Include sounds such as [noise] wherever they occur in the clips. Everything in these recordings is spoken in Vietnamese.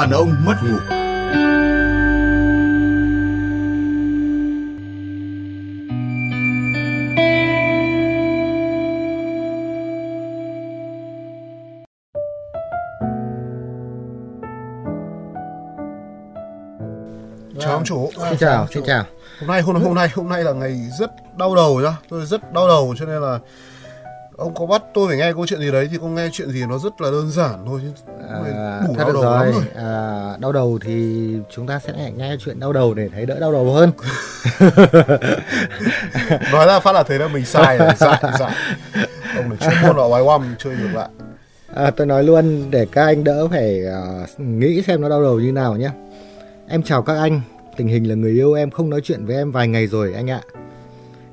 Đàn ông mất ngủ. Chào ông chủ. Xin chào xin chào. Hôm nay hôm hôm nay hôm nay là ngày rất đau đầu nhá. Tôi rất đau đầu cho nên là ông có bắt tôi phải nghe câu chuyện gì đấy thì không nghe chuyện gì nó rất là đơn giản thôi. chứ à, đủ đau được đầu lắm rồi. à, đau đầu thì chúng ta sẽ nghe, chuyện đau đầu để thấy đỡ đau đầu hơn. [laughs] Nói ra phát là thấy là mình sai rồi dại dại ông là chuyên môn là oái oăm chơi ngược lại. À, tôi nói luôn để các anh đỡ phải uh, nghĩ xem nó đau đầu như nào nhé em chào các anh tình hình là người yêu em không nói chuyện với em vài ngày rồi anh ạ.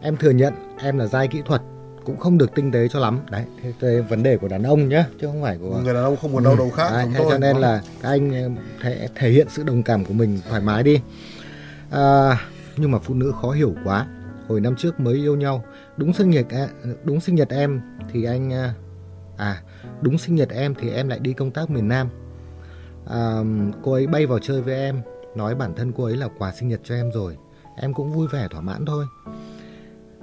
Em thừa nhận em là giai kỹ thuật cũng không được tinh tế cho lắm. Đấy thế, thế vấn đề của đàn ông nhá chứ không phải của người đàn ông không muốn đau đầu khác Đấy, thế cho nên là các anh ờ, thể, thể hiện sự đồng cảm của mình thoải mái đi. À, nhưng mà phụ nữ khó hiểu quá. Hồi năm trước mới yêu nhau đúng sinh nhật đúng sinh nhật em thì anh à, à đúng sinh nhật em thì em lại đi công tác miền Nam. À, cô ấy bay vào chơi với em nói bản thân cô ấy là quà sinh nhật cho em rồi. Em cũng vui vẻ thỏa mãn thôi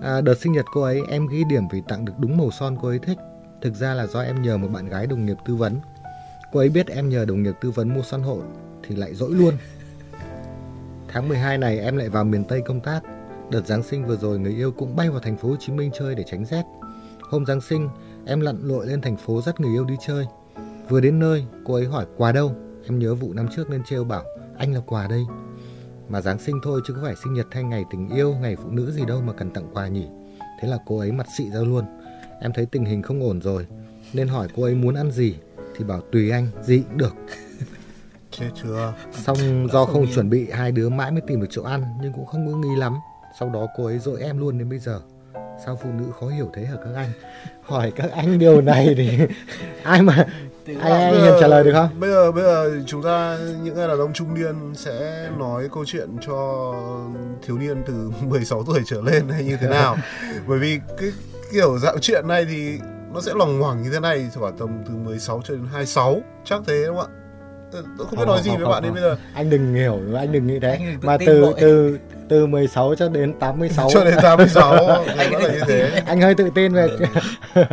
à, đợt sinh nhật cô ấy em ghi điểm vì tặng được đúng màu son cô ấy thích. Thực ra là do em nhờ một bạn gái đồng nghiệp tư vấn. Cô ấy biết em nhờ đồng nghiệp tư vấn mua son hộ thì lại dỗi luôn. Tháng 12 này em lại vào miền Tây công tác. Đợt Giáng sinh vừa rồi người yêu cũng bay vào thành phố Hồ Chí Minh chơi để tránh rét. Hôm Giáng sinh em lặn lội lên thành phố dắt người yêu đi chơi. Vừa đến nơi cô ấy hỏi quà đâu? Em nhớ vụ năm trước nên trêu bảo anh là quà đây mà Giáng sinh thôi chứ có phải sinh nhật hay ngày tình yêu ngày phụ nữ gì đâu mà cần tặng quà nhỉ. Thế là cô ấy mặt xị ra luôn. Em thấy tình hình không ổn rồi nên hỏi cô ấy muốn ăn gì thì bảo tùy anh gì cũng được. [laughs] Chết chưa? Xong do không chuẩn bị hai đứa mãi mới tìm được chỗ ăn nhưng cũng không ưng ý lắm. Sau đó cô ấy dội em luôn đến bây giờ. Sao phụ nữ khó hiểu thế hả các anh hỏi các anh điều này thì [laughs] ai mà ai, ai hiền trả lời được không? bây giờ bây giờ chúng ta những người đàn ông trung niên sẽ nói câu chuyện cho thiếu niên từ [laughs] 16 tuổi trở lên hay như thế nào? [laughs] Bởi vì cái kiểu dạng chuyện này thì nó sẽ lòng ngoằng như thế này khoảng tầm từ 16 cho đến 26 chắc thế đúng không ạ Tôi- không biết nói gì với bạn đến bây giờ. Anh đừng hiểu anh đừng nghĩ thế. Anh mà từ từ từ 16 cho đến 86 cho đến 86 [laughs] nó là như thế. Anh hơi tự tin về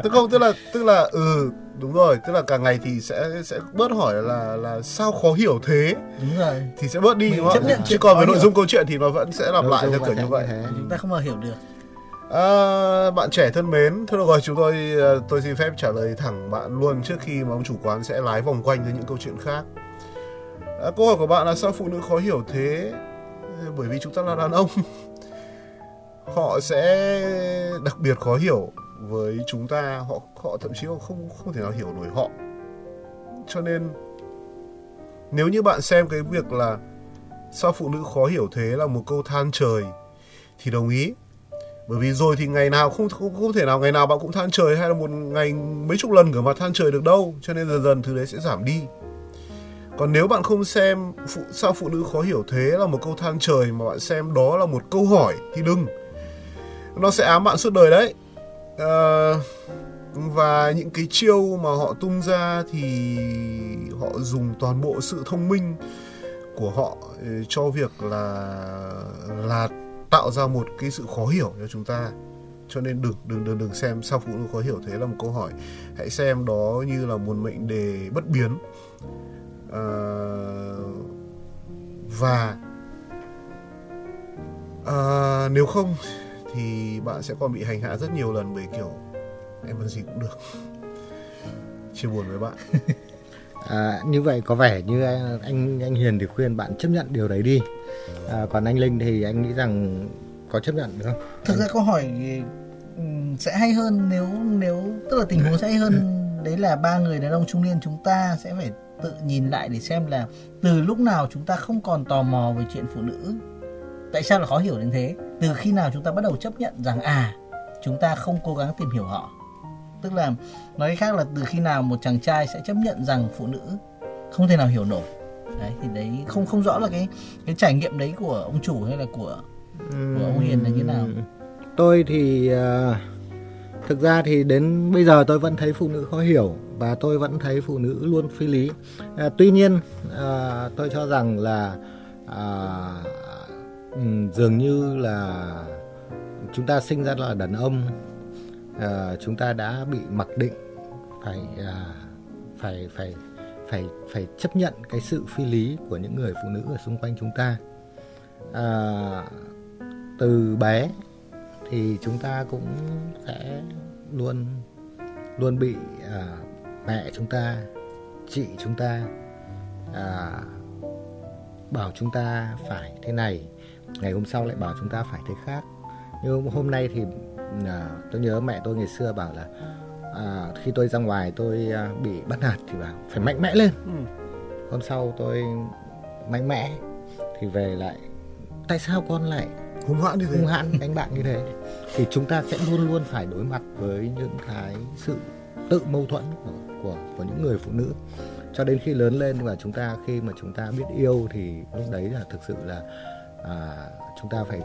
tức không tức là tức là ừ đúng rồi. Tức là càng ngày thì sẽ sẽ bớt hỏi là là sao khó hiểu thế. Đúng rồi. Thì sẽ bớt đi Mình đúng không? ạ? chứ còn với nội dung câu chuyện thì nó vẫn sẽ lặp lại theo kiểu như vậy. chúng ta không bao hiểu được. À, bạn trẻ thân mến, thôi được rồi, chúng tôi ờ, tôi xin phép trả lời thẳng bạn luôn trước khi mà ông chủ quán sẽ lái vòng quanh với những câu chuyện khác. À, câu hỏi của bạn là sao phụ nữ khó hiểu thế? Bởi vì chúng ta là đàn ông. [laughs] Họ sẽ đặc biệt khó hiểu với chúng ta, họ họ thậm chí họ không không thể nào hiểu nổi họ. Cho nên nếu như bạn xem cái việc là sao phụ nữ khó hiểu thế là một câu than trời thì đồng ý bởi vì rồi thì ngày nào không không, không thể nào ngày nào bạn cũng than trời hay là một ngày mấy chục lần ngửa mặt than trời được đâu cho nên dần dần thứ đấy sẽ giảm đi còn nếu bạn không xem phụ, sao phụ nữ khó hiểu thế là một câu than trời mà bạn xem đó là một câu hỏi thì đừng. Nó sẽ ám bạn suốt đời đấy. À, và những cái chiêu mà họ tung ra thì họ dùng toàn bộ sự thông minh của họ ừ, cho việc là là tạo ra một cái sự khó hiểu cho chúng ta. Cho nên đừng đừng đừng đừng xem sao phụ nữ khó hiểu thế là một câu hỏi. Hãy xem đó như là một mệnh đề bất biến. Ờ, và ờ, nếu không thì bạn sẽ còn bị hành hạ rất nhiều lần bởi kiểu em ăn gì cũng được [laughs] chia buồn với bạn [laughs] À, như vậy có vẻ như anh anh, anh Hiền thì khuyên bạn chấp nhận điều đấy đi. À, còn anh Linh thì anh nghĩ rằng có chấp nhận được không? thực ra câu hỏi sẽ hay hơn nếu nếu tức là tình huống sẽ hay hơn [laughs] đấy là ba người đàn ông trung niên chúng ta sẽ phải tự nhìn lại để xem là từ lúc nào chúng ta không còn tò mò về chuyện phụ nữ. Tại sao là khó hiểu đến thế? Từ khi nào chúng ta bắt đầu chấp nhận rằng à chúng ta không cố gắng tìm hiểu họ? Tức là nói cách khác là từ khi nào một chàng trai sẽ chấp nhận rằng phụ nữ không thể nào hiểu nổi? Đấy thì đấy không không rõ là cái cái trải nghiệm đấy của ông chủ hay là của của ông Hiền là như nào. Tôi thì uh, thực ra thì đến bây giờ tôi vẫn thấy phụ nữ khó hiểu và tôi vẫn thấy phụ nữ luôn phi lý. À, tuy nhiên à, tôi cho rằng là à, dường như là chúng ta sinh ra là đàn ông à, chúng ta đã bị mặc định phải à, phải phải phải phải chấp nhận cái sự phi lý của những người phụ nữ ở xung quanh chúng ta. À, từ bé thì chúng ta cũng sẽ luôn luôn bị à, mẹ chúng ta chị chúng ta à, bảo chúng ta phải thế này ngày hôm sau lại bảo chúng ta phải thế khác. Nhưng hôm nay thì à, tôi nhớ mẹ tôi ngày xưa bảo là à, khi tôi ra ngoài tôi à, bị bắt nạt thì bảo phải mạnh mẽ lên. Ừ. hôm sau tôi mạnh mẽ thì về lại tại sao con lại hung hãn như thế? hung hãn đánh bạn như thế? Thì chúng ta sẽ luôn luôn phải đối mặt với những cái sự tự mâu thuẫn của của của những người phụ nữ. Cho đến khi lớn lên và chúng ta khi mà chúng ta biết yêu thì lúc đấy là thực sự là à, chúng ta phải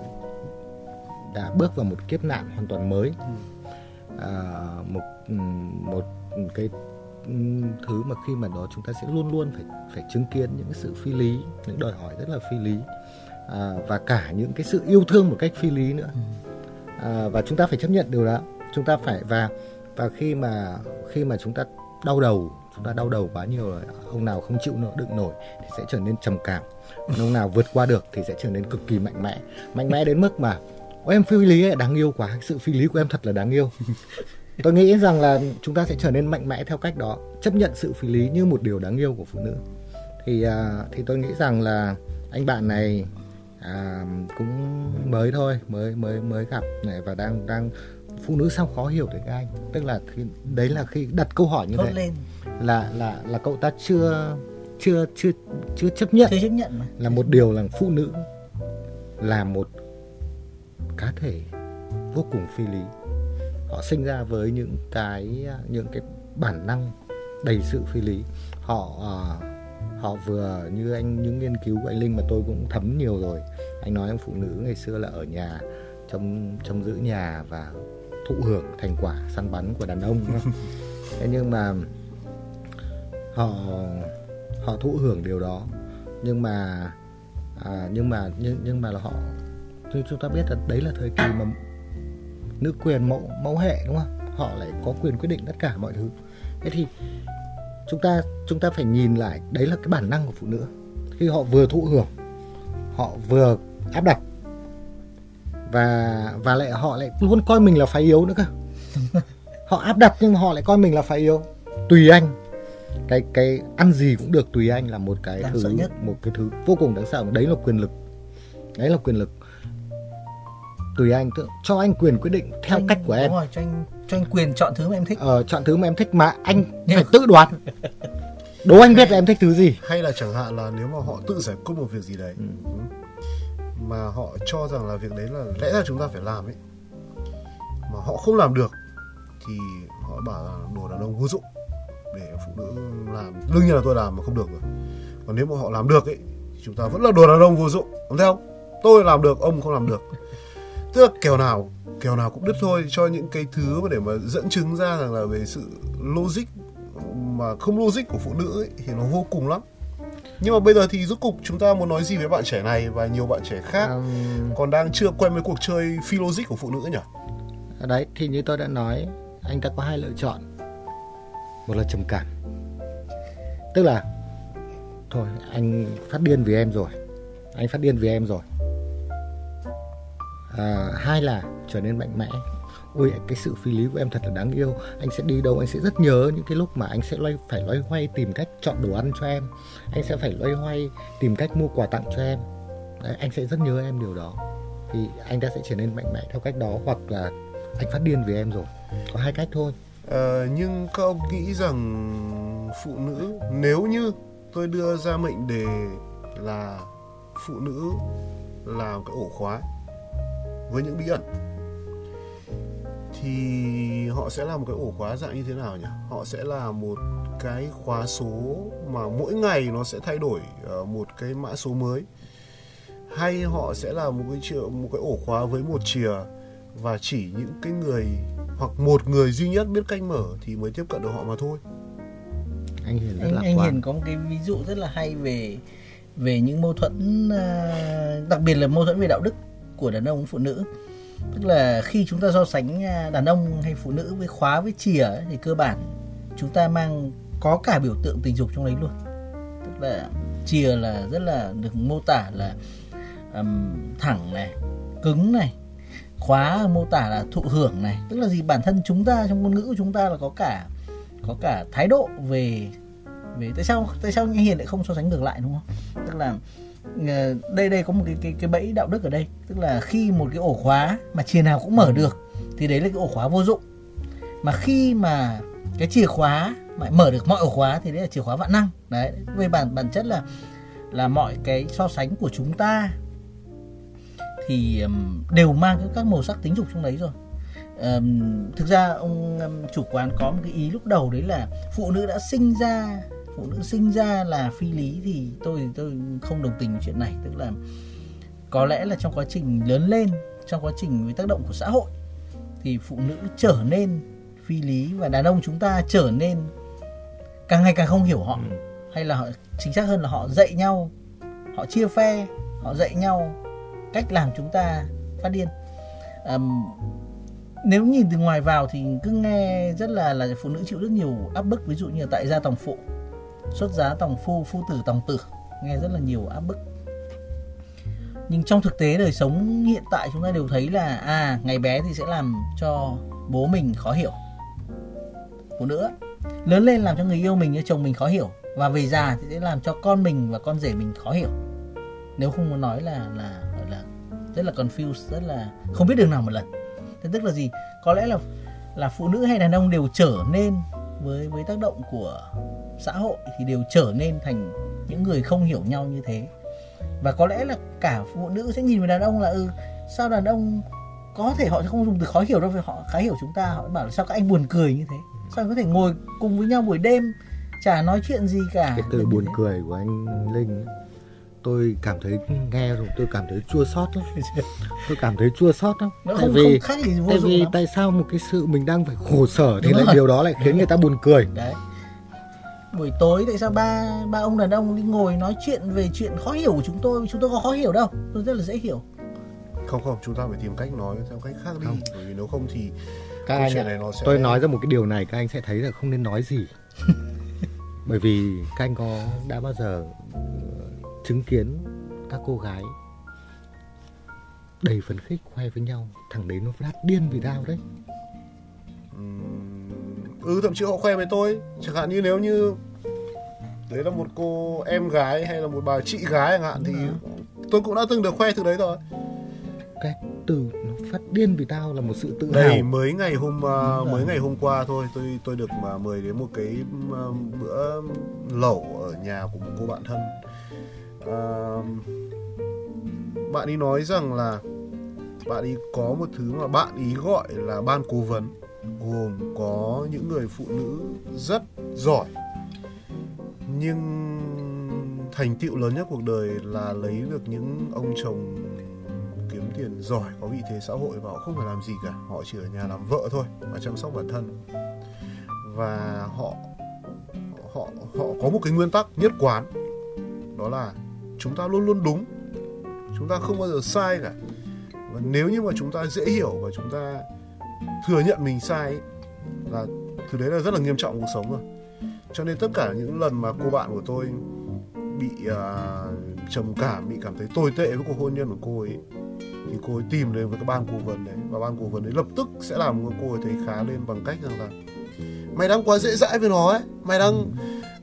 đã bước vào một kiếp nạn hoàn toàn mới. À, một một cái thứ mà khi mà đó chúng ta sẽ luôn luôn phải phải chứng kiến những sự phi lý những đòi hỏi rất là phi lý. À, và cả những cái sự yêu thương một cách phi lý nữa. À, và chúng ta phải chấp nhận điều đó. Chúng ta phải và và khi mà khi mà chúng ta đau đầu chúng ta đau đầu quá nhiều rồi ông nào không chịu đựng nổi thì sẽ trở nên trầm cảm. Còn ông nào vượt qua được thì sẽ trở nên cực kỳ mạnh mẽ. Mạnh mẽ đến mức mà em phi lý ấy đáng yêu quá sự phi lý của em thật là đáng yêu. Tôi nghĩ rằng là chúng ta sẽ trở nên mạnh mẽ theo cách đó chấp nhận sự phi lý như một điều đáng yêu của phụ nữ. Thì à, thì tôi nghĩ rằng là anh bạn này à, cũng mới thôi mới mới mới gặp này và đang đang phụ nữ sao khó hiểu được anh? Tức là khi, đấy là khi đặt câu hỏi như thế. lên. là là là cậu ta chưa chưa chưa chưa chấp nhận. Chưa chấp nhận mà. là một điều là phụ nữ là một cá thể vô cùng phi lý. Họ sinh ra với những cái những cái bản năng đầy sự phi lý. Họ uh, họ vừa như anh những nghiên cứu của anh Linh mà tôi cũng thấm nhiều rồi. Anh nói em phụ nữ ngày xưa là ở nhà trong trong giữ nhà và thụ hưởng thành quả săn bắn của đàn ông [laughs] thế nhưng mà họ họ thụ hưởng điều đó. Nhưng mà à, nhưng mà nhưng nhưng mà là họ như chúng ta biết là đấy là thời kỳ mà nữ quyền mẫu mẫu hệ đúng không? Họ lại có quyền quyết định tất cả mọi thứ. Thế thì chúng ta chúng ta phải nhìn lại đấy là cái bản năng của phụ nữ. Khi họ vừa thụ hưởng họ vừa áp đặt và và lại họ lại luôn coi mình là phái yếu nữa cơ. [laughs] Họ áp đặt nhưng mà họ lại coi mình là phái yếu. Tùy anh. Cái cái ăn gì cũng được tùy anh là một cái Đáng thứ nhất. một cái thứ vô cùng đáng sợ. Đấy là quyền lực. Đấy là quyền lực. Tùy anh tự cho anh quyền quyết định theo Anh- cách của em. Đúng rồi, cho anh cho anh quyền chọn thứ mà em thích. ờ, chọn thứ mà em thích mà anh Nhưng- phải tự đoán. [laughs] Đố anh biết là em thích thứ gì. Hay là chẳng hạn là nếu mà họ tự giải quyết một việc gì đấy Ừ mà họ cho rằng là việc đấy là lẽ ra chúng ta phải làm ấy. Mà họ không làm được thì họ bảo là đồ đàn ông vô dụng để phụ nữ làm. Đương nhiên là tôi làm mà không được rồi. Còn nếu mà họ làm được ấy chúng ta vẫn là đồ đàn ông vô dụng đúng không? Tôi làm được ông không làm được. Tức là kèo nào kèo nào cũng đứt thôi. Cho những cái thứ mà để mà dẫn chứng ra rằng là về sự logic mà không logic của phụ nữ ấy, thì nó vô cùng lắm nhưng mà bây giờ thì rốt cục chúng ta muốn nói gì với bạn trẻ này và nhiều bạn trẻ khác Ừm, còn đang chưa quen với cuộc chơi phi logic của phụ nữ nhỉ? Đấy thì như tôi đã nói anh ta có hai lựa chọn. Một là trầm cảm. Tức là thôi anh phát điên vì em rồi. Anh phát điên vì em rồi. À, hai là trở nên mạnh mẽ ôi cái sự phi lý của em thật là đáng yêu. Anh sẽ đi đâu anh sẽ rất nhớ những cái lúc mà anh sẽ loay phải loay hoay tìm cách chọn đồ ăn cho em. Anh sẽ phải loay hoay tìm cách mua quà tặng cho em. Đấy, anh sẽ rất nhớ em điều đó. Thì anh ta sẽ trở nên mạnh mẽ theo cách đó hoặc là anh phát điên vì em rồi. Có hai cách thôi. Ờ, nhưng các ông nghĩ rằng phụ nữ nếu như tôi đưa ra mệnh đề là phụ nữ là một cái ổ khóa với những bí ẩn thì họ sẽ là một cái ổ khóa dạng như thế nào nhỉ? Họ sẽ là một cái khóa số mà mỗi ngày nó sẽ thay đổi ờ, một cái mã số mới. Hay họ sẽ là một cái chìa một cái ổ khóa với một chìa và chỉ những cái người hoặc một người duy nhất biết cách mở thì mới tiếp cận được họ mà thôi. Anh Hiền rất anh, lạc anh quan. Hiền có một cái ví dụ rất là hay về về những mâu thuẫn à, đặc biệt là mâu thuẫn về đạo đức của đàn ông phụ nữ tức là khi chúng ta so sánh à, đàn ông hay phụ nữ với khóa với chìa thì cơ bản chúng ta mang có cả biểu tượng tình dục trong đấy luôn. Tức là chìa là rất là được mô tả là um, thẳng này cứng này khóa mô tả là thụ hưởng này. Tức là gì? Bản thân chúng ta trong ngôn ngữ của chúng ta là có cả có cả thái độ về về tại sao tại sao như Hiền lại không so sánh ngược lại đúng không? Tức là Ờ, đây đây có một cái cái cái bẫy đạo đức ở đây. Tức là khi một cái ổ khóa mà chìa nào cũng mở được, thì đấy là cái ổ khóa vô dụng. Mà khi mà cái chìa khóa mà mở được mọi ổ khóa thì đấy là chìa khóa vạn năng. Đấy, về bản bản chất là là mọi cái so sánh của chúng ta thì đều mang các- màu sắc tính dục trong đấy rồi. Thực ra ông chủ quán có một cái ý lúc đầu đấy là phụ nữ đã sinh ra phụ nữ sinh ra là phi lý thì tôi thì tôi không đồng tình với chuyện này. Tức là có lẽ là trong quá trình lớn lên trong quá trình với tác động của xã hội thì phụ nữ trở nên phi lý và đàn ông chúng ta trở nên càng ngày càng không hiểu họ. Ừ. hay là họ chính xác hơn là họ dạy nhau họ chia phe họ dạy nhau cách làm chúng ta phát điên. Ừm, nếu nhìn từ ngoài vào thì cứ nghe rất là là phụ nữ chịu rất nhiều áp bức. Ví dụ như tại gia tòng phụ xuất giá tòng phu phu tử tòng tử. Nghe rất là nhiều áp bức. Nhưng trong thực tế đời sống hiện tại chúng ta đều thấy là à ngày bé thì sẽ làm cho bố mình khó hiểu. Phụ nữ lớn lên làm cho người yêu mình như chồng mình khó hiểu và về già thì sẽ làm cho con mình và con rể mình khó hiểu. Nếu không muốn nói là là, gọi là rất là confused, rất là không biết đường nào một lần. Thế tức là gì? Có lẽ là là phụ nữ hay đàn ông đều trở nên với với tác động của xã hội thì đều trở nên thành những người không hiểu nhau như thế. Và có lẽ là cả phụ nữ sẽ nhìn về đàn ông là ừ sao đàn ông có thể họ sẽ không dùng từ khó hiểu đâu vì họ khá hiểu chúng ta họ bảo là sao các anh buồn cười như thế? Sao anh có thể ngồi cùng với nhau buổi đêm chả nói chuyện gì cả? Cái từ buồn thế. cười của anh Linh ấy, tôi cảm thấy nghe rồi tôi cảm thấy chua xót lắm. [laughs] Tôi cảm thấy chua xót lắm. Nó tại không, vì không khác gì vô tại vì lắm. tại sao một cái sự mình đang phải khổ sở thì Đúng lại rồi. điều đó lại khiến người ta buồn cười? Đấy buổi tối tại sao ba ba ông đàn ông đi ngồi nói chuyện về chuyện khó hiểu của chúng tôi? Chúng tôi có khó hiểu đâu tôi rất là dễ hiểu. Không không chúng ta phải tìm cách nói theo cách khác đi. Không. bởi vì nếu không thì các anh chuyện ạ, này nó sẽ tôi nói ra một cái điều này các anh sẽ thấy là không nên nói gì. [laughs] Bởi vì các anh có đã bao giờ ờ, chứng kiến các cô gái đầy phấn khích khoe với nhau thằng đấy nó phát điên vì tao đấy ừ thậm chí họ khoe với tôi. Chẳng hạn như nếu như đấy là một cô em gái hay là một bà chị gái chẳng hạn thì tôi cũng đã từng được khoe từ đấy rồi. Cái từ nó phát điên vì tao là một sự tự đây hào. mới ngày hôm uh, mới ngày hôm qua thôi tôi tôi được mà mời đến một cái uh, bữa lẩu ở nhà của một cô bạn thân. Uh, bạn ấy nói rằng là bạn ấy có một thứ mà bạn ấy gọi là ban cố vấn gồm có những người phụ nữ rất giỏi, nhưng thành tựu lớn nhất cuộc đời là lấy được những ông chồng kiếm tiền giỏi, có vị thế xã hội và họ không phải làm gì cả. Họ chỉ ở nhà làm vợ thôi và chăm sóc bản thân. Và họ họ họ có một cái nguyên tắc nhất quán, đó là chúng ta luôn luôn đúng. Chúng ta không bao giờ sai cả. Và nếu như mà chúng ta dễ hiểu và chúng ta thừa nhận mình sai ấy, là thứ đấy là rất là nghiêm trọng cuộc sống rồi. Cho nên tất cả những lần mà cô bạn của tôi bị uh, trầm cảm bị cảm thấy tồi tệ với cuộc hôn nhân của cô ấy thì cô ấy tìm đến với cái ban cố vấn đấy và ban cố vấn đấy lập tức sẽ làm cho cô ấy thấy khá lên bằng cách rằng là mày đang quá dễ dãi với nó ấy mày đang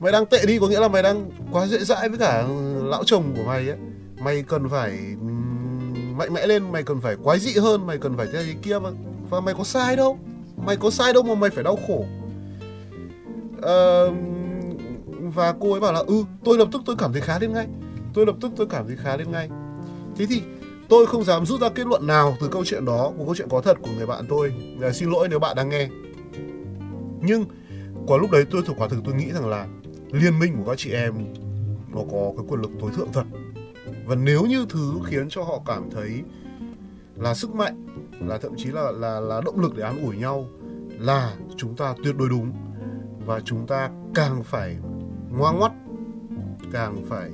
mày đang tệ đi có nghĩa là mày đang quá dễ dãi với cả lão chồng của mày ấy. Mày cần phải mạnh mẽ lên mày cần phải quái dị hơn mày cần phải thế này kia mà và mày có sai đâu. Mày có sai đâu mà mày phải đau khổ. Ờ, và cô ấy bảo là ừ tôi lập tức tôi cảm thấy khá lên ngay. Tôi lập tức tôi cảm thấy khá lên ngay. Thế thì tôi không dám rút ra kết luận nào từ câu chuyện đó của câu chuyện có thật của người bạn tôi. À, xin lỗi nếu bạn đang nghe. Nhưng quả lúc đấy tôi thực quả thực tôi nghĩ rằng là liên minh của các chị em nó có cái quyền lực tối thượng thật. Và nếu như thứ khiến cho họ cảm thấy là sức mạnh là thậm chí là là là động lực để an ủi nhau là chúng ta tuyệt đối đúng. Và chúng ta càng phải ngoan ngoắt càng phải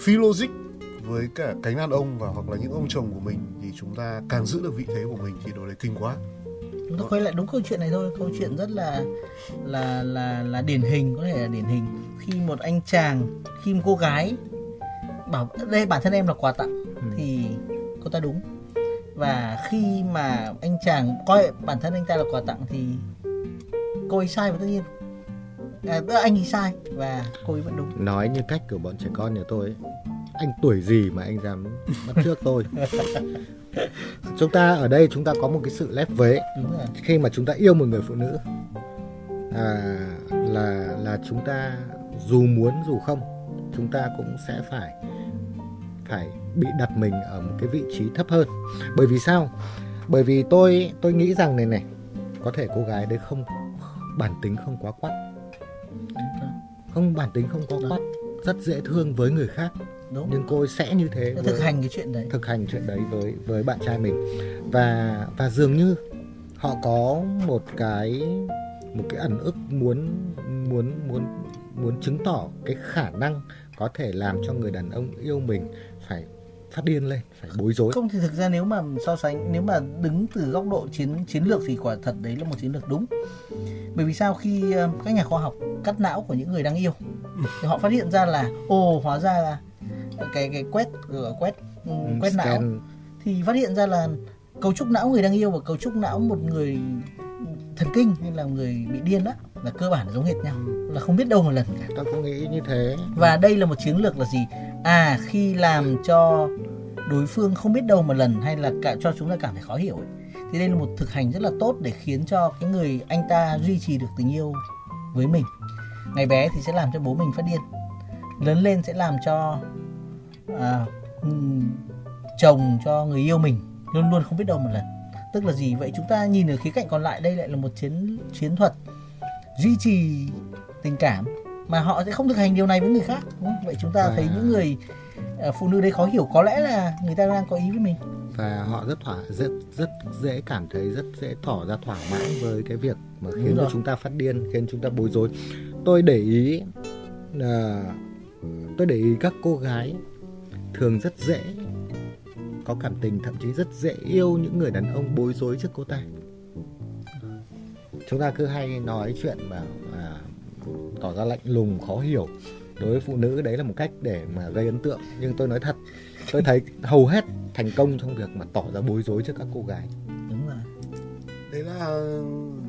phi logic với cả cánh đàn ông và hoặc là những ông chồng của mình thì chúng ta càng giữ được vị thế của mình thì điều đấy kinh quá. Nó quay lại đúng câu chuyện này thôi. Câu chuyện rất là là là là điển hình có thể là điển hình. Khi một anh chàng khi một cô gái bảo đây bản thân em là quà tặng. Ừ. thì cô ta đúng. Và khi mà anh chàng coi bản thân anh ta là quà tặng thì cô ấy sai và tất nhiên. À, anh ấy sai và cô ấy vẫn đúng. Nói như cách của bọn trẻ con nhà tôi ấy. anh tuổi gì mà anh dám bắt trước tôi? [laughs] Chúng ta ở đây chúng ta có một cái sự lép vế. Khi mà chúng ta yêu một người phụ nữ à, là là chúng ta dù muốn dù không chúng ta cũng sẽ phải phải bị đặt mình ở một cái vị trí thấp hơn. Bởi vì sao? Bởi vì tôi tôi nghĩ rằng này này có thể cô gái đấy không bản tính không quá quắt. Không bản tính không quá quắt rất dễ thương với người khác. Đúng. Nhưng cô ấy sẽ như thế thực với- hành cái chuyện đấy. thực hành chuyện đấy với với bạn trai mình. Và và dường như họ có một cái một cái ẩn ức muốn muốn muốn muốn chứng tỏ cái khả năng có thể làm cho người đàn ông yêu mình phải phát điên lên phải bối rối. Không thì thực ra nếu mà so sánh nếu mà đứng từ góc độ chiến chiến lược thì quả thật đấy là một chiến lược đúng. Bởi vì sao? Khi ờ, các nhà khoa học cắt não của những người đang yêu thì họ phát hiện ra là ồ hóa ra là cái cái quét là quét ừ, quét não thì phát hiện ra là cấu trúc não người đang yêu và cấu trúc não một người thần kinh hay là người bị điên đó là cơ bản là giống hệt nhau là không biết đâu một lần cả. Tôi cũng nghĩ như thế. Và đây là một chiến lược là gì? À khi làm cho đối phương không biết đâu một lần hay là cả cho chúng ta cảm thấy khó hiểu ấy, thì đây là một thực hành rất là tốt để khiến cho cái người anh ta duy trì được tình yêu với mình. Ngày bé thì sẽ làm cho bố mình phát điên lớn lên sẽ làm cho à, chồng cho người yêu mình luôn luôn không biết đâu một lần. Tức là gì? Vậy chúng ta nhìn ở khía cạnh còn lại đây lại là một chiến chiến thuật duy trì tình cảm mà họ sẽ không thực hành điều này với người khác đúng không? vậy chúng ta Và- thấy những người à, phụ nữ đấy khó hiểu có lẽ là người ta đang có ý với mình. Và họ rất thỏa rất rất dễ cảm thấy rất dễ tỏ ra thỏa mãn với cái việc mà khiến cho chúng ta phát điên khiến chúng ta bối rối. Tôi để ý là tôi để ý các cô gái thường rất dễ có cảm tình thậm chí rất dễ yêu những người đàn ông bối rối trước cô ta chúng ta cứ hay nói chuyện mà à, tỏ ra lạnh lùng khó hiểu. Đối với phụ nữ đấy là một cách để mà gây ấn tượng. Nhưng tôi nói thật tôi thấy hầu hết thành công trong việc mà tỏ ra bối rối trước các cô gái. Đúng rồi. Đấy là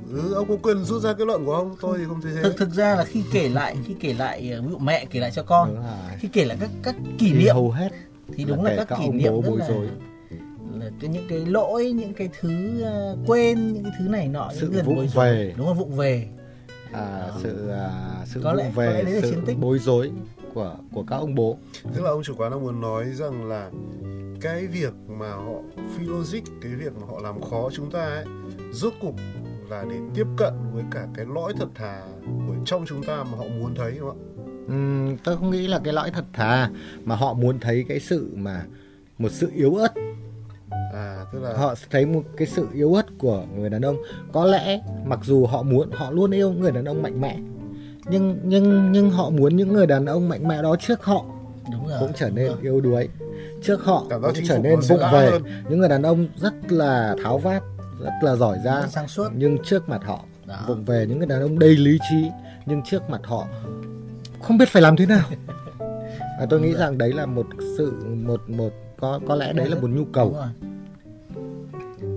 ừ, ông có quyền rút ra kết luận của ông? Tôi thì không thấy thế. Thực thực ra là khi kể lại khi kể lại ờ, ví dụ mẹ kể lại cho con khi kể lại các các kỷ Thì niệm hầu hết thì đúng là các cả kỷ ông niệm bố rất bối là, rối cái những cái lỗi những cái thứ ờ, quên những cái thứ này nọ những Sự lần vụng bối rối. về. đúng rồi vụng về à, sự à, sự Có lẽ- vụng có lẽ về đấy là chiến sự tích. bối rối của của các ông bố tức là ông chủ quán đang muốn nói rằng là cái việc mà họ phi logic cái việc mà họ làm khó chúng ta ấy rốt cục là để tiếp cận với cả cái lõi thật thà của trong chúng ta mà họ muốn thấy đúng không ạ Ừm, tôi không nghĩ là cái lõi thật thà mà họ muốn thấy cái sự mà một sự yếu ớt à tức là họ thấy một cái sự yếu ớt của người đàn ông. Có lẽ mặc dù họ muốn họ luôn yêu người đàn ông mạnh mẽ. Nhưng nhưng nhưng họ muốn những người đàn ông mạnh mẽ đó trước họ đúng rồi. cũng trở nên Đúng rồi. yếu đuối. Trước họ Cảm giác cũng trở nên vụng về. hơn. những người đàn ông rất là tháo vát rất là giỏi giang. Rất sáng suốt. Nhưng trước mặt họ Đó. vụng về những người đàn ông đầy lý trí. Nhưng trước mặt họ không biết phải làm thế nào. [laughs] Và tôi nghĩ rằng đấy là một sự một một có có lẽ đấy là một nhu cầu.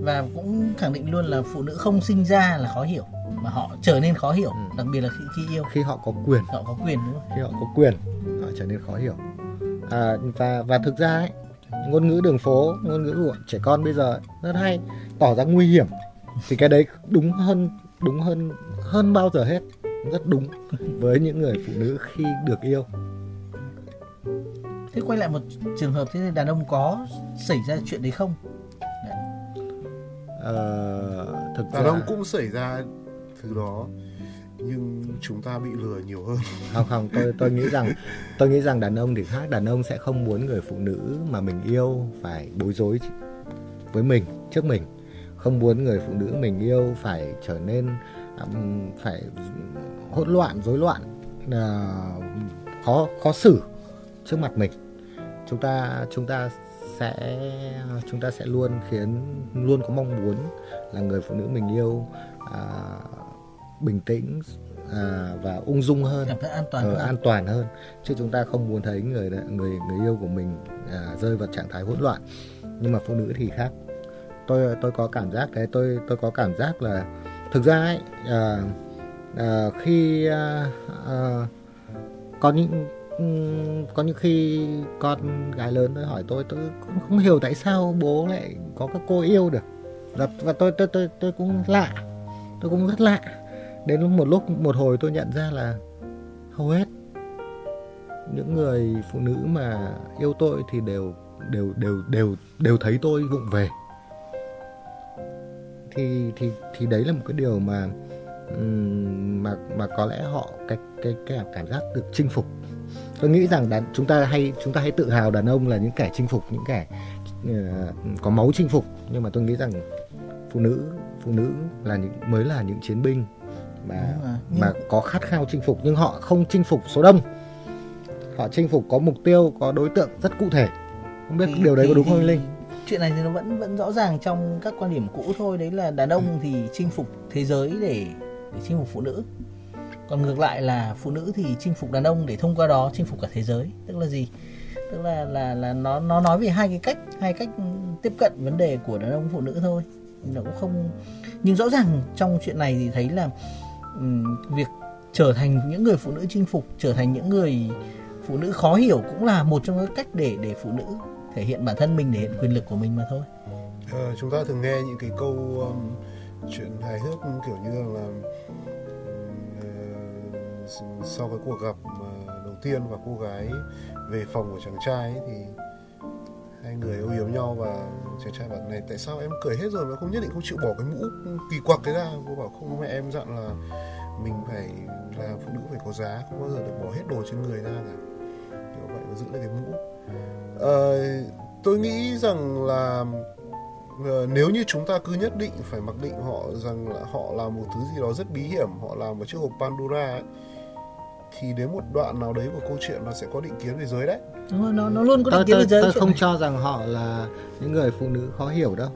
Và cũng khẳng định luôn là phụ nữ không sinh ra là khó hiểu mà họ trở nên khó hiểu Ừ. đặc biệt là khi, khi yêu. Khi họ có quyền. Họ có quyền đúng không? Khi họ có quyền họ trở nên khó hiểu. À, và và thực ra ấy, ngôn ngữ đường phố ngôn ngữ của trẻ con bây giờ rất hay tỏ ra nguy hiểm. Thì cái đấy đúng hơn đúng hơn hơn bao giờ hết. Rất đúng với những người phụ nữ khi được yêu thế quay lại một trường hợp thế thì đàn ông có xảy ra chuyện đấy không? Ờ, thực đàn ra ông cũng xảy ra thứ đó nhưng chúng ta bị lừa nhiều hơn. [laughs] Không không tôi tôi nghĩ rằng tôi nghĩ rằng đàn ông thì khác. Đàn ông sẽ không muốn người phụ nữ mà mình yêu phải bối rối với mình trước mình. Không muốn người phụ nữ mình yêu phải trở nên ừm, phải hỗn loạn rối loạn à, khó khó xử trước mặt mình chúng ta chúng ta sẽ chúng ta sẽ luôn khiến luôn có mong muốn là người phụ nữ mình yêu à, bình tĩnh à, và ung dung hơn cảm thấy an toàn ờ, hơn. an toàn hơn. Chứ chúng ta không muốn thấy người người người yêu của mình à, rơi vào trạng thái hỗn loạn. Nhưng mà phụ nữ thì khác. Tôi tôi có cảm giác thế tôi tôi có cảm giác là thực ra ấy à, à, khi à, à, có những có những khi con gái lớn tôi hỏi tôi tôi cũng không hiểu tại sao bố lại có các cô yêu được. Và, và tôi tôi tôi tôi cũng lạ tôi cũng rất lạ. Đến một lúc một hồi tôi nhận ra là hầu hết những người phụ nữ mà yêu tôi thì đều đều đều đều đều thấy tôi vụng về. Thì thì thì đấy là một cái điều mà mà mà có lẽ họ cái cái cái cảm giác được chinh phục tôi nghĩ rằng đàn chúng ta hay chúng ta hay tự hào đàn ông là những kẻ chinh phục những kẻ ờ, có máu chinh phục. Nhưng mà tôi nghĩ rằng phụ nữ phụ nữ là những mới là những chiến binh mà Đúng. Nhưng- mà có khát khao chinh phục. Nhưng họ không chinh phục số đông. Họ chinh phục có mục tiêu có đối tượng rất cụ thể. Không biết Thì- điều đấy có thì- đúng không thì linh? chuyện này thì nó vẫn vẫn rõ ràng trong các quan điểm cũ thôi. Đấy là đàn ông thì chinh phục thế giới để để chinh phục phụ nữ còn ngược lại là phụ nữ thì chinh phục đàn ông để thông qua đó chinh phục cả thế giới. Tức là gì? Tức là là là nó nó nói về hai cái cách hai cách tiếp cận vấn đề của đàn ông phụ nữ thôi. Nó cũng không nhưng rõ ràng trong chuyện này thì thấy là um, việc trở thành những người phụ nữ chinh phục trở thành những người phụ nữ khó hiểu cũng là một trong các cách để để phụ nữ thể hiện bản thân mình thể hiện quyền lực của mình mà thôi. À, chúng ta thường nghe những cái câu um, chuyện hài hước kiểu như là sau cái cuộc gặp ờ, đầu tiên và cô gái về phòng của chàng trai ấy, thì hai người yêu yếu nhau và chàng trai bảo này tại sao em cười hết rồi mà không nhất định không chịu bỏ cái mũ kỳ quặc cái ra? Cô bảo không mẹ em dặn là mình phải là phụ nữ phải có giá không bao giờ được bỏ hết đồ trên người ra cả. Kiểu vậy và giữ lại cái mũ. À, tôi nghĩ rằng là ờ, nếu như chúng ta cứ nhất định phải mặc định họ rằng là họ là một thứ gì đó rất bí hiểm họ là một chiếc hộp Pandora ấy, thì đến một đoạn nào đấy của câu chuyện nó sẽ có định kiến về giới đấy. Đúng rồi, nó nó luôn có định tôi kiến về giới tôi không này. cho rằng họ là những người phụ nữ khó hiểu đâu.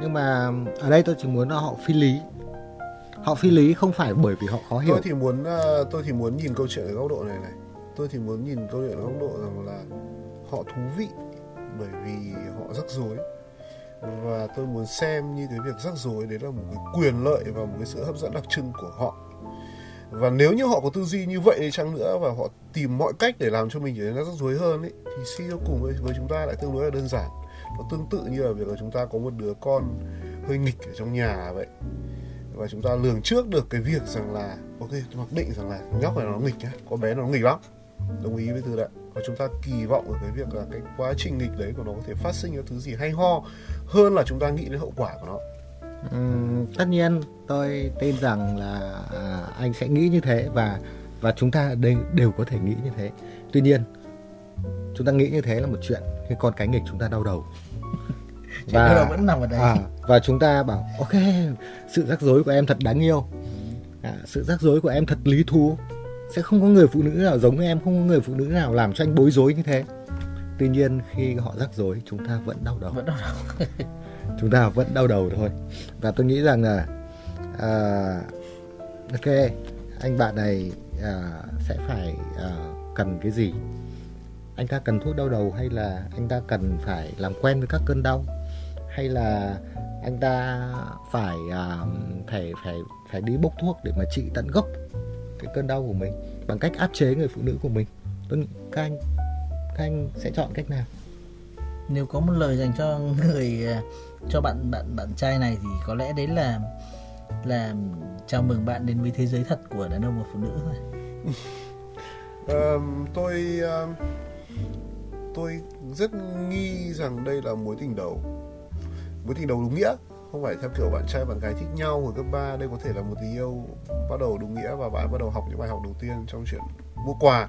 Nhưng mà ở đây tôi chỉ muốn là họ phi lý. Họ phi lý không phải bởi vì họ khó hiểu. tôi thì muốn ờ, tôi thì muốn nhìn câu chuyện ở góc độ này này. Tôi thì muốn nhìn câu chuyện ở góc độ rằng là họ thú vị bởi vì họ rắc rối. Và tôi muốn xem như cái việc rắc rối đấy là một cái quyền lợi và một cái sự hấp dẫn đặc trưng của họ và nếu như họ có tư duy như vậy đi chăng nữa và họ tìm mọi cách để làm cho mình trở nên rắc rối hơn ấy, thì suy cho cùng với, với chúng ta lại tương đối là đơn giản. Nó tương tự như là việc là chúng ta có một đứa con hơi nghịch ở trong nhà vậy. Và chúng ta lường trước được cái việc rằng là ok mặc định rằng là nhóc này nó nghịch nhá có bé nó nghịch lắm. Đồng ý với từ đấy và chúng ta kỳ vọng ở cái việc là cái quá trình nghịch đấy của nó có thể phát sinh ra thứ gì hay ho hơn là chúng ta nghĩ đến hậu quả của nó. Tất nhiên tôi tin rằng là à, anh sẽ nghĩ như thế và và chúng ta đây đều có thể nghĩ như thế. Tuy nhiên chúng ta nghĩ như thế là một chuyện khi con cái nghịch chúng ta đau đầu. [laughs] Là vẫn nằm ở đấy. À, và chúng ta bảo ok sự rắc rối của em thật đáng yêu. À, sự rắc rối của em thật lý thú. Sẽ không có người phụ nữ nào giống em không có người phụ nữ nào làm cho anh bối rối như thế. Tuy nhiên khi họ rắc rối chúng ta vẫn đau đầu. Vẫn đau đầu [laughs] chúng ta vẫn đau đầu thôi. Và tôi nghĩ rằng là à, ok anh bạn này à, sẽ phải à, cần cái gì? Anh ta cần thuốc đau đầu hay là anh ta cần phải làm quen với các cơn đau? Hay là anh ta phải à, phải phải phải đi bốc thuốc để mà trị tận gốc cái cơn đau của mình bằng cách áp chế người phụ nữ của mình? Tôi các anh các anh sẽ chọn cách nào? Nếu có một lời dành cho người à, cho bạn bạn bạn trai này thì có lẽ đấy là là chào mừng bạn đến với thế giới thật của đàn ông và phụ nữ thôi. [laughs] Ờm, tôi tôi rất nghi rằng đây là mối tình đầu. Mối tình đầu đúng nghĩa không phải theo kiểu bạn trai bạn gái thích nhau hồi cấp 3 đây có thể là một tình yêu bắt đầu đúng nghĩa và bạn bắt đầu học những bài học đầu tiên trong chuyện mua quà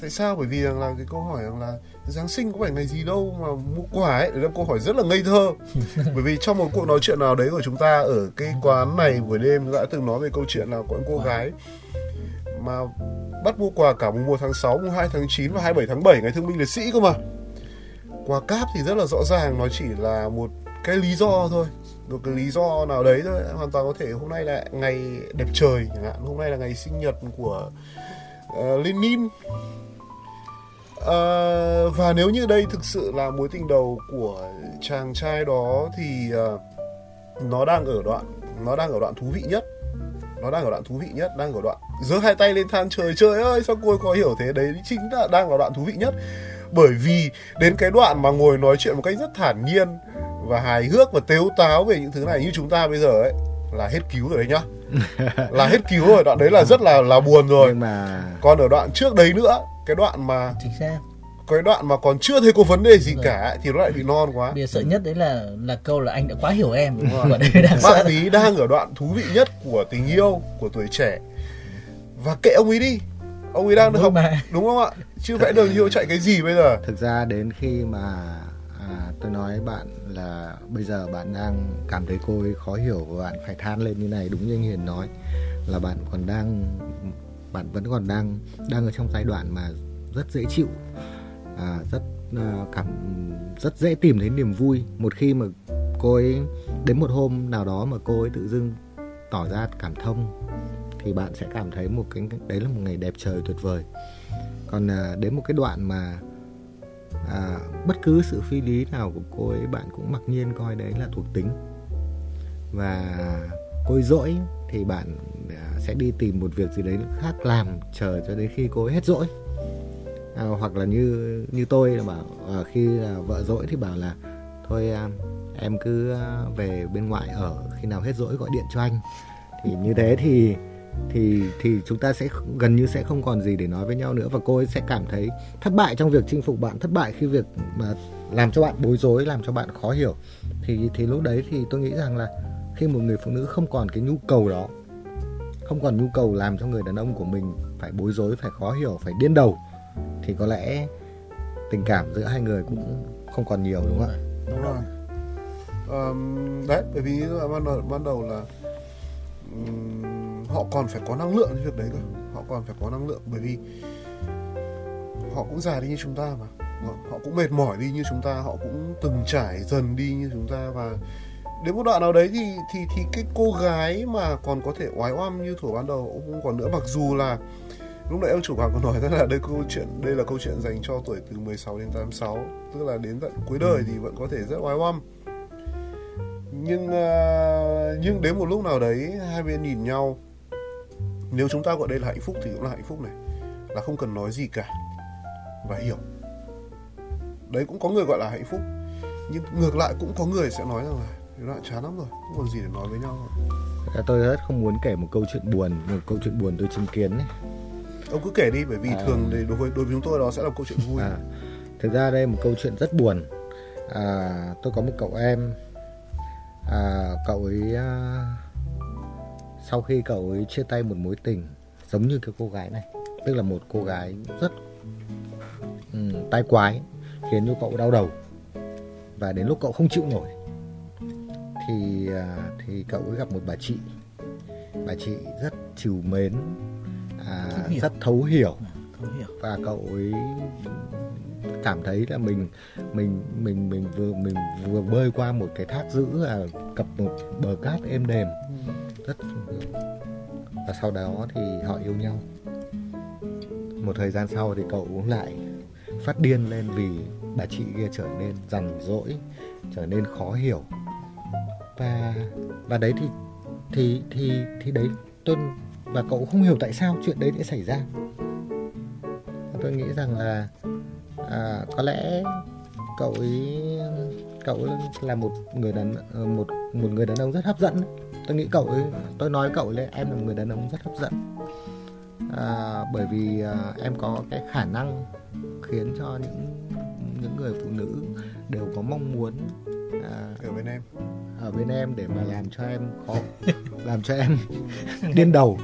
tại sao? Bởi vì rằng là cái câu hỏi rằng là Giáng sinh có phải ngày gì đâu mà mua quà ấy là câu hỏi rất là ngây thơ. [laughs] Bởi vì trong một cuộc nói chuyện nào đấy của chúng ta ở cái quán này buổi đêm đã từng nói về câu chuyện là có những cô gái mà bắt mua quà cả mùng 1 tháng 6, mùng 2 tháng 9 và 27 tháng 7 ngày thương binh liệt sĩ cơ mà. Quà cáp thì rất là rõ ràng nó chỉ là một cái lý do thôi một cái lý do nào đấy thôi hoàn toàn có thể hôm nay là ngày đẹp trời chẳng hạn hôm nay là ngày sinh nhật của uh, Lenin uh, và nếu như đây thực sự là mối tình đầu của chàng trai đó thì uh, nó đang ở đoạn nó đang ở đoạn thú vị nhất. Nó đang ở đoạn thú vị nhất đang ở đoạn giơ hai tay lên than trời trời ơi sao cô có hiểu thế? Đấy chính là đang là đoạn thú vị nhất. Bởi vì đến cái đoạn mà ngồi nói chuyện một cách rất thản nhiên và hài hước và tếu táo về những thứ này như chúng ta bây giờ ấy là hết cứu rồi đấy nhá. [laughs] Là hết cứu rồi đoạn đấy là rất là là buồn rồi. Nhưng mà còn ở đoạn trước đấy nữa cái đoạn mà chính xác. cái đoạn mà còn chưa thấy có vấn đề gì rồi. cả thì nó lại bị non quá. Điều sợ nhất đấy là là câu là anh đã quá hiểu em đúng không? đang bạn ý đang ở đoạn thú vị nhất của tình yêu của tuổi trẻ. Và kệ ông ấy đi. Ông ấy đang được học mà. đúng không ạ? Chứ vẽ đường yêu chạy cái gì bây giờ? Thực ra đến khi mà à, tôi nói bạn là bây giờ bạn đang cảm thấy cô ấy khó hiểu và bạn phải than lên như này đúng như anh Hiền nói là bạn còn đang bạn vẫn còn đang đang ở trong giai đoạn mà rất dễ chịu à, rất à, cảm rất dễ tìm thấy niềm vui. Một khi mà cô ấy đến một hôm nào đó mà cô ấy tự dưng tỏ ra cảm thông thì bạn sẽ cảm thấy một cái đấy là một ngày đẹp trời tuyệt vời. Còn à, đến một cái đoạn mà à, bất cứ sự phi lý nào của cô ấy bạn cũng mặc nhiên coi đấy là thuộc tính. Và cô ấy dỗi thì bạn à, sẽ đi tìm một việc gì đấy khác làm chờ cho đến khi cô ấy hết dỗi à, hoặc là như như tôi là bảo à, khi là vợ dỗi thì bảo là thôi à, em cứ à, về bên ngoại ở khi nào hết dỗi gọi điện cho anh. Thì như thế thì thì thì chúng ta sẽ gần như sẽ không còn gì để nói với nhau nữa và cô ấy sẽ cảm thấy thất bại trong việc chinh phục bạn thất bại khi việc mà làm cho bạn bối rối làm cho bạn khó hiểu. Thì thì lúc đấy thì tôi nghĩ rằng là khi một người phụ nữ không còn cái nhu cầu đó không còn nhu cầu làm cho người đàn ông của mình phải bối rối phải khó hiểu phải điên đầu thì có lẽ tình cảm giữa hai người cũng không còn nhiều đúng không ạ? Đúng rồi. Um, đấy bởi vì ban đầu ban đầu là um, họ còn phải có năng lượng cái việc đấy cơ. Họ còn phải có năng lượng bởi vì họ cũng già đi như chúng ta mà. Họ cũng mệt mỏi đi như chúng ta họ cũng từng trải dần đi như chúng ta và đến một đoạn nào đấy thì thì thì cái cô gái mà còn có thể oái oăm như thủ ban đầu cũng không còn nữa mặc dù là lúc nãy ông chủ hoàng có nói rằng là đây câu chuyện đây là câu chuyện dành cho tuổi từ 16 đến 86 tức là đến tận cuối đời thì vẫn có thể rất oái oăm. Nhưng uh, nhưng đến một lúc nào đấy hai bên nhìn nhau nếu chúng ta gọi đây là hạnh phúc thì cũng là hạnh phúc này là không cần nói gì cả và hiểu. Đấy cũng có người gọi là hạnh phúc nhưng ngược lại cũng có người sẽ nói rằng là nó chán lắm rồi không còn gì để nói với nhau rồi. tôi rất không muốn kể một câu chuyện buồn một câu chuyện buồn tôi chứng kiến ấy. ông cứ kể đi bởi vì à... thường thì đối với đối với chúng tôi đó sẽ là một câu chuyện vui. À, thực ra đây một câu chuyện rất buồn. À, tôi có một cậu em. À, cậu ấy à, sau khi cậu ấy chia tay một mối tình giống như cái cô gái này tức là một cô gái rất um, tai quái khiến cho cậu đau đầu. Và đến lúc cậu không chịu nổi thì à, thì cậu ấy gặp một bà chị. Bà chị rất chiều mến à, rất thấu hiểu. thấu hiểu. Và cậu ấy cảm thấy là mình mình mình mình vừa mình vừa bơi qua một cái thác dữ là cập một bờ cát êm đềm. Ừ rất và sau đó thì họ yêu nhau. Một thời gian sau thì cậu cũng lại phát điên lên vì bà chị kia trở nên rằn rỗi trở nên khó hiểu và và đấy thì thì thì thì đấy tôi và cậu không hiểu tại sao chuyện đấy lại xảy ra. Tôi nghĩ rằng là à, có lẽ cậu ấy cậu là một người đàn ờ, một một người đàn ông rất hấp dẫn. Tôi nghĩ cậu ấy tôi nói cậu là em là một người đàn ông rất hấp dẫn. À, bởi vì à, em có cái khả năng khiến cho những những người phụ nữ đều có mong muốn à, ở bên em ở bên em để mà làm cho em khó [laughs] làm cho em điên đầu.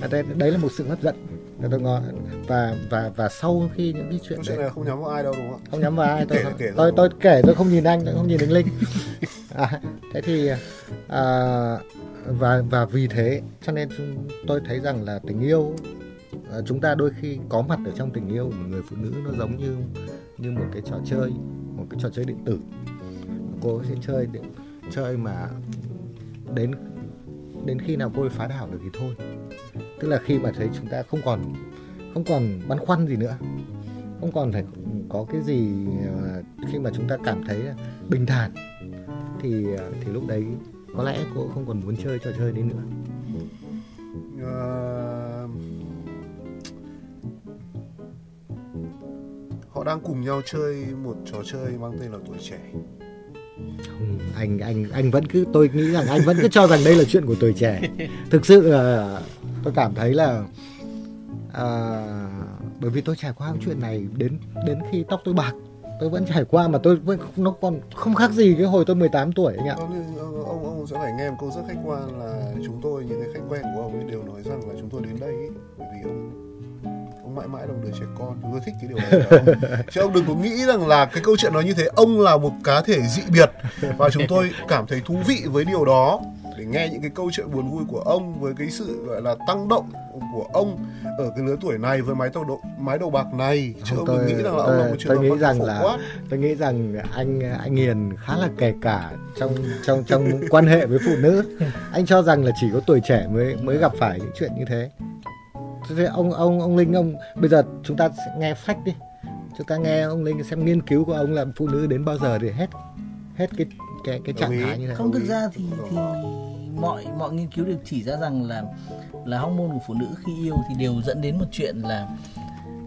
À, đấy, đấy là một sự hấp dẫn tôi ngon và và và sau khi những cái chuyện đấy này không nhắm vào ai đâu đúng không không nhắm vào ai tôi kể, kể tôi, tôi kể tôi không nhìn anh tôi không nhìn anh linh. [laughs] À, thế thì à, và và vì thế cho nên tôi thấy rằng là tình yêu à, chúng ta đôi khi có mặt ở trong tình yêu của một người phụ nữ nó giống như như một cái trò chơi một cái trò chơi điện tử. Cô sẽ chơi để, chơi mà đến đến khi nào cô ấy phá đảo được thì thôi. Tức là khi mà thấy chúng ta không còn không còn băn khoăn gì nữa không còn phải có cái gì ờ, khi mà chúng ta cảm thấy bình thản thì ờ, thì lúc đấy có lẽ cô không còn muốn chơi trò chơi đấy nữa. À, họ đang cùng nhau chơi một trò chơi mang tên là tuổi trẻ. Không, anh anh anh vẫn cứ tôi nghĩ rằng anh vẫn cứ cho rằng đây là chuyện của tuổi trẻ. [laughs] Thực sự là tôi cảm thấy là à, bởi vì tôi trải qua cái chuyện này đến đến khi tóc tôi bạc tôi vẫn trải qua mà tôi vẫn nó còn không khác gì cái hồi tôi 18 tuổi anh ạ. Ông, ông, ông, ông sẽ phải nghe một câu rất khách quan là chúng tôi những cái khách quen của ông ấy đều nói rằng là chúng tôi đến đây ấy, bởi vì ông ông mãi mãi là một đứa trẻ con chúng tôi thích cái điều này. [laughs] Chứ ông đừng có nghĩ rằng là cái câu chuyện nó như thế ông là một cá thể dị biệt. Và chúng tôi cảm thấy thú vị với điều đó. Để nghe những cái câu chuyện buồn vui của ông với cái sự gọi là tăng động của ông ở cái lứa tuổi này với mái đầu độ, mái đầu bạc này. Chứ Không, tôi- nghĩ rằng là tôi- ông là một trường tôi nghĩ rằng là- quát. tôi nghĩ rằng anh anh Hiền khá là kể cả trong trong trong quan hệ với phụ nữ. Anh cho rằng là chỉ có tuổi trẻ mới mới gặp phải những chuyện như thế thế ông ông ông Linh ông bây giờ chúng ta sẽ nghe phách đi. Chúng ta nghe ông Linh xem nghiên cứu của ông là phụ nữ đến bao giờ thì hết hết cái cái cái trạng thái như thế không thực ra thì thì mọi mọi nghiên cứu đều chỉ ra rằng là là hormone của phụ nữ khi yêu thì đều dẫn đến một chuyện là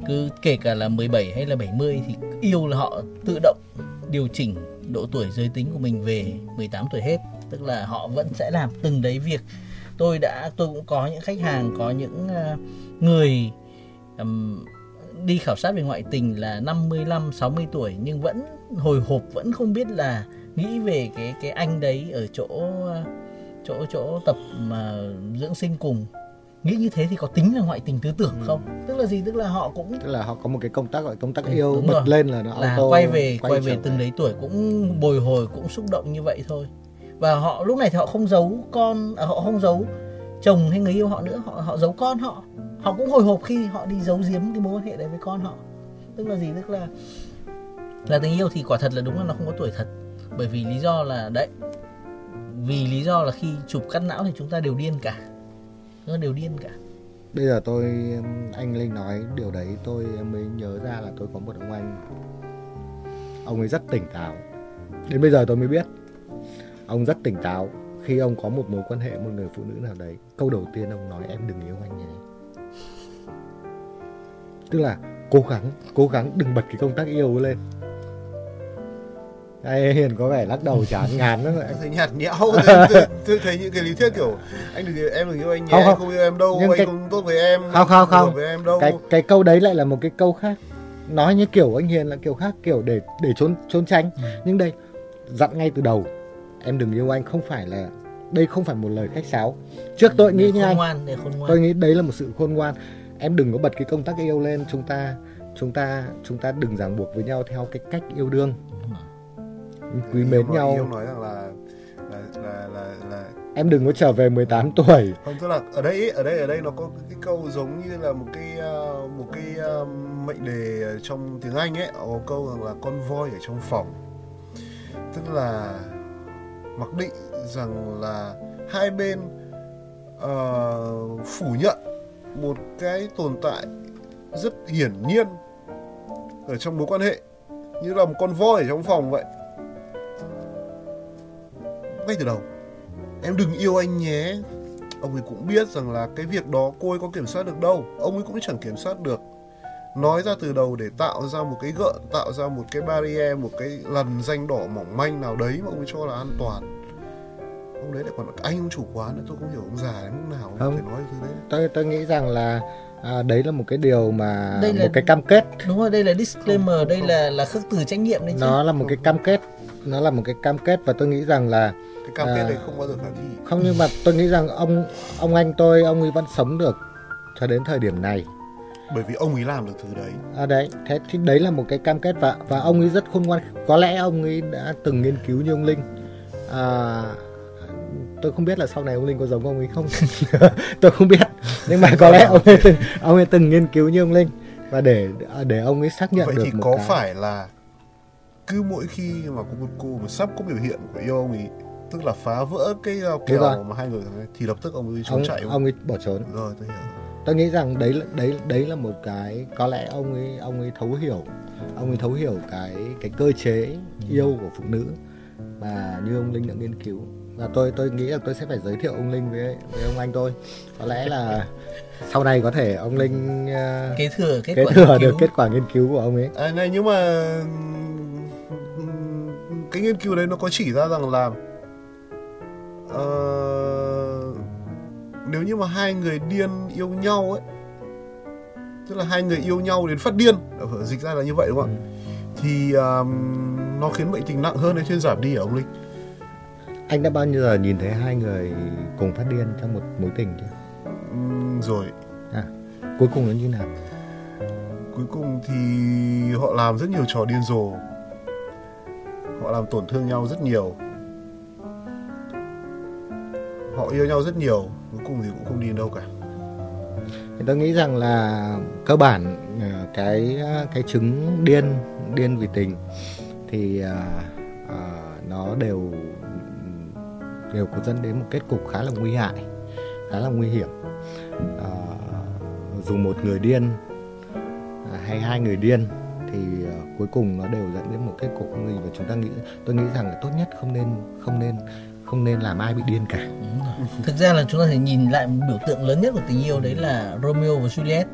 cứ kể cả là 17 hay là 70 thì yêu là họ tự động điều chỉnh độ tuổi giới tính của mình về 18 tuổi hết. Tức là họ vẫn sẽ làm từng đấy việc tôi đã tôi cũng có những khách hàng có những ờ, người ừm, đi khảo sát về ngoại tình là 55 60 tuổi nhưng vẫn hồi hộp vẫn không biết là nghĩ về cái cái anh đấy ở chỗ ờ, chỗ chỗ tập mà dưỡng sinh cùng. Nghĩ như thế thì có tính là ngoại tình tư tưởng không? Tức là gì? Tức là họ cũng tức là họ có một cái công tác gọi công tác Ừ, yêu bật rồi. lên là nó là auto quay về quay, về trở từng đấy tuổi cũng bồi hồi cũng xúc động như vậy thôi và họ lúc này thì họ không giấu con à, họ không giấu chồng hay người yêu họ nữa họ họ giấu con họ. Họ cũng hồi hộp khi họ đi giấu giếm cái mối quan hệ đấy với con họ. Tức là gì? Tức là là tình yêu thì quả thật là đúng là nó không có tuổi thật. Bởi vì lý do là đấy vì lý do là khi chụp cắt não thì chúng ta đều điên cả. Chúng ta đều điên cả. Bây giờ tôi anh Linh nói điều đấy tôi mới nhớ ra là tôi có một ông anh. Ông ấy rất tỉnh táo. Đến bây giờ tôi mới biết ông rất tỉnh táo khi ông có một mối quan hệ một người phụ nữ nào đấy. Câu đầu tiên ông nói em đừng yêu anh nhé. Tức là cố gắng cố gắng đừng bật cái công tác yêu lên. Đây Hiền có vẻ lắc đầu chán ngán lắm. Tôi thấy nhạt nhẽo tôi, tôi, tôi thấy những cái lý thuyết kiểu anh đừng em đừng yêu anh nhé Không, không. không yêu em đâu Nhưng anh cái- không tốt với em Không, không, không. với em đâu cái cái câu đấy lại là một cái câu khác nói như kiểu anh Hiền là kiểu khác kiểu để để trốn trốn tránh Ừ. nhưng đây dặn ngay từ đầu em đừng yêu anh không phải là đây không phải một lời khách sáo. Trước tôi nghĩ như anh ngoan tôi nghĩ đấy là một sự khôn ngoan. Em đừng có bật cái công tác yêu lên chúng ta chúng ta chúng ta đừng ràng buộc với nhau theo cái cách yêu đương. Quý mến nói- nhau. yêu nói rằng là là là là, là em đừng có trở về 18 [laughs] tuổi. Không tức là ở đây ở đây ở đây nó có cái câu giống như là một cái uh, một cái uh, mệnh đề trong tiếng Anh ấy có câu rằng là con voi ở trong phòng. Tức là mặc định rằng là hai bên uh, phủ nhận một cái tồn tại rất hiển nhiên ở trong mối quan hệ như là một con voi ở trong phòng vậy. Ngay từ đầu em đừng yêu anh nhé. Ông ấy cũng biết rằng là cái việc đó cô ấy có kiểm soát được đâu ông ấy cũng chẳng kiểm soát được nói ra từ đầu để tạo ra một cái gợn tạo ra một cái barrier một cái lần danh đỏ mỏng manh nào đấy mà ông ấy cho là an toàn. Ông đấy lại còn anh ông chủ quán nữa tôi không hiểu ông già đến lúc nào ông Không. phải nói thứ đấy. Tôi tôi nghĩ rằng là à, đấy là một cái điều mà Đây là- một cái cam kết. Đúng rồi đây là disclaimer đây là là khước từ trách nhiệm đấy chứ. Nó là một cái cam kết nó là một cái cam kết và tôi nghĩ rằng là cái cam kết À. đấy không bao giờ khả thi không nhưng mà tôi nghĩ rằng ông ông anh tôi ông ấy vẫn sống được cho đến thời điểm này bởi vì ông ấy làm được thứ đấy. À đấy thế thì đấy là một cái cam kết và và ông ấy rất khôn ngoan. Có lẽ ông ấy đã từng nghiên cứu như ông linh. À, tôi không biết là sau này ông linh có giống ông ấy không. [laughs] Tôi không biết. Nhưng mà có lẽ ông ấy từng ông ấy từng nghiên cứu như ông linh. Và để để ông ấy xác nhận vậy được thì một có cái. phải là cứ mỗi khi mà có một cô mà sắp có biểu hiện của yêu ông ấy tức là phá vỡ cái rồi. kèo mà hai người thì lập tức ông ấy trốn chạy ông ấy bỏ trốn. Rồi tôi hiểu tôi nghĩ rằng đấy là đấy đấy là một cái có lẽ ông ấy ông ấy thấu hiểu ông ấy thấu hiểu cái cái cơ chế yêu của phụ nữ mà như ông linh đã nghiên cứu. Và tôi tôi nghĩ là tôi sẽ phải giới thiệu ông linh với với ông anh tôi. Có lẽ là [laughs] sau này có thể ông linh uh, kế thừa kết kế quả thừa được kết quả nghiên cứu của ông ấy. À, này nhưng mà cái nghiên cứu đấy nó có chỉ ra rằng là ờ, nếu như mà hai người điên yêu nhau ấy tức là hai người yêu nhau đến phát điên ở dịch ra là như vậy đúng không ạ? Thì um, nó khiến bệnh tình nặng hơn hay thuyên giảm đi hả ông linh? Anh đã bao nhiêu giờ nhìn thấy hai người cùng phát điên trong một mối tình chưa? Ừm, rồi. À, cuối cùng nó như nào? Cuối cùng thì họ làm rất nhiều trò điên rồ. Họ làm tổn thương nhau rất nhiều họ yêu nhau rất nhiều cuối cùng thì cũng không đi đâu cả. Thì tôi nghĩ rằng là cơ bản ờ, cái ờ, cái chứng điên điên vì tình thì uh, nó đều đều có dẫn đến một kết cục khá là nguy hại khá là nguy hiểm. Uh, dù một người điên hay hai người điên thì cuối cùng nó đều dẫn đến một kết cục. Không gì và chúng ta nghĩ tôi nghĩ rằng là tốt nhất không nên không nên không nên làm ai bị điên cả. Thực ra là chúng ta thể nhìn lại biểu tượng lớn nhất của tình yêu đấy là Romeo và Juliet.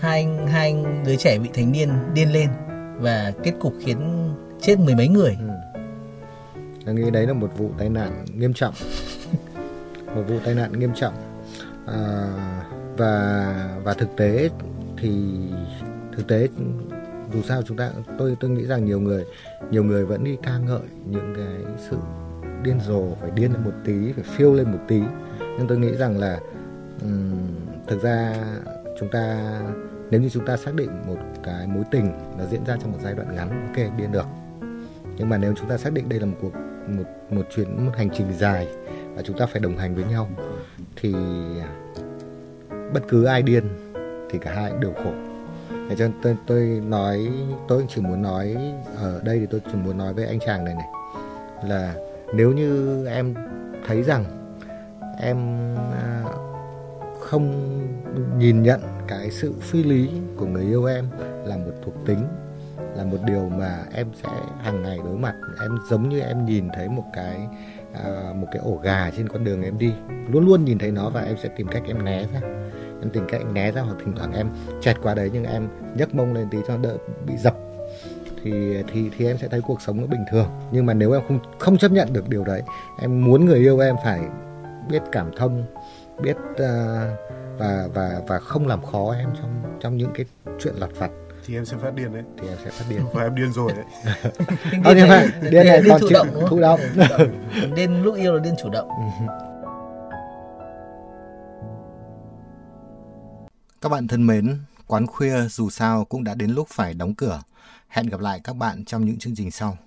Hai hai đứa trẻ bị thành niên điên lên và kết cục khiến chết mười mấy người. Ừ. Tôi nghĩ đấy là một vụ tai nạn nghiêm trọng. [laughs] Một vụ tai nạn nghiêm trọng. À, và và thực tế thì thực tế dù sao chúng ta tôi tôi nghĩ rằng nhiều người nhiều người vẫn đi ca ngợi những cái sự điên rồ phải điên lên một tí phải phiêu lên một tí. Nhưng tôi nghĩ rằng là um, thực ra chúng ta nếu như chúng ta xác định một cái mối tình nó diễn ra trong một giai đoạn ngắn ok điên được. Nhưng mà nếu chúng ta xác định đây là một cuộc một một chuyến một hành trình dài và chúng ta phải đồng hành với nhau thì bất cứ ai điên thì cả hai cũng đều khổ. Để cho nên tôi, tôi nói tôi chỉ muốn nói ở đây thì tôi chỉ muốn nói với anh chàng này này là nếu như em thấy rằng em à, không nhìn nhận cái sự phi lý của người yêu em là một thuộc tính là một điều mà em sẽ hàng ngày đối mặt em giống như em nhìn thấy một cái à, một cái ổ gà trên con đường em đi luôn luôn nhìn thấy nó và em sẽ tìm cách em né ra. Em tìm cách né ra hoặc thỉnh thoảng em chẹt qua đấy nhưng em nhấc mông lên tí cho đỡ bị dập thì thì thì em sẽ thấy cuộc sống nó bình thường. Nhưng mà nếu em không không chấp nhận được điều đấy em muốn người yêu em phải biết cảm thông biết à, và và và không làm khó em trong trong những cái chuyện lặt vặt. Thì em sẽ phát điên đấy. Thì em sẽ phát điên. [laughs] Và em điên rồi đấy. Điên Ờ, nhưng này- mà điên này điên còn thụ chịu động thụ động. điên lúc yêu là điên chủ động. Các bạn thân mến, quán khuya dù sao cũng đã đến lúc phải đóng cửa. Hẹn gặp lại các bạn trong những chương trình sau.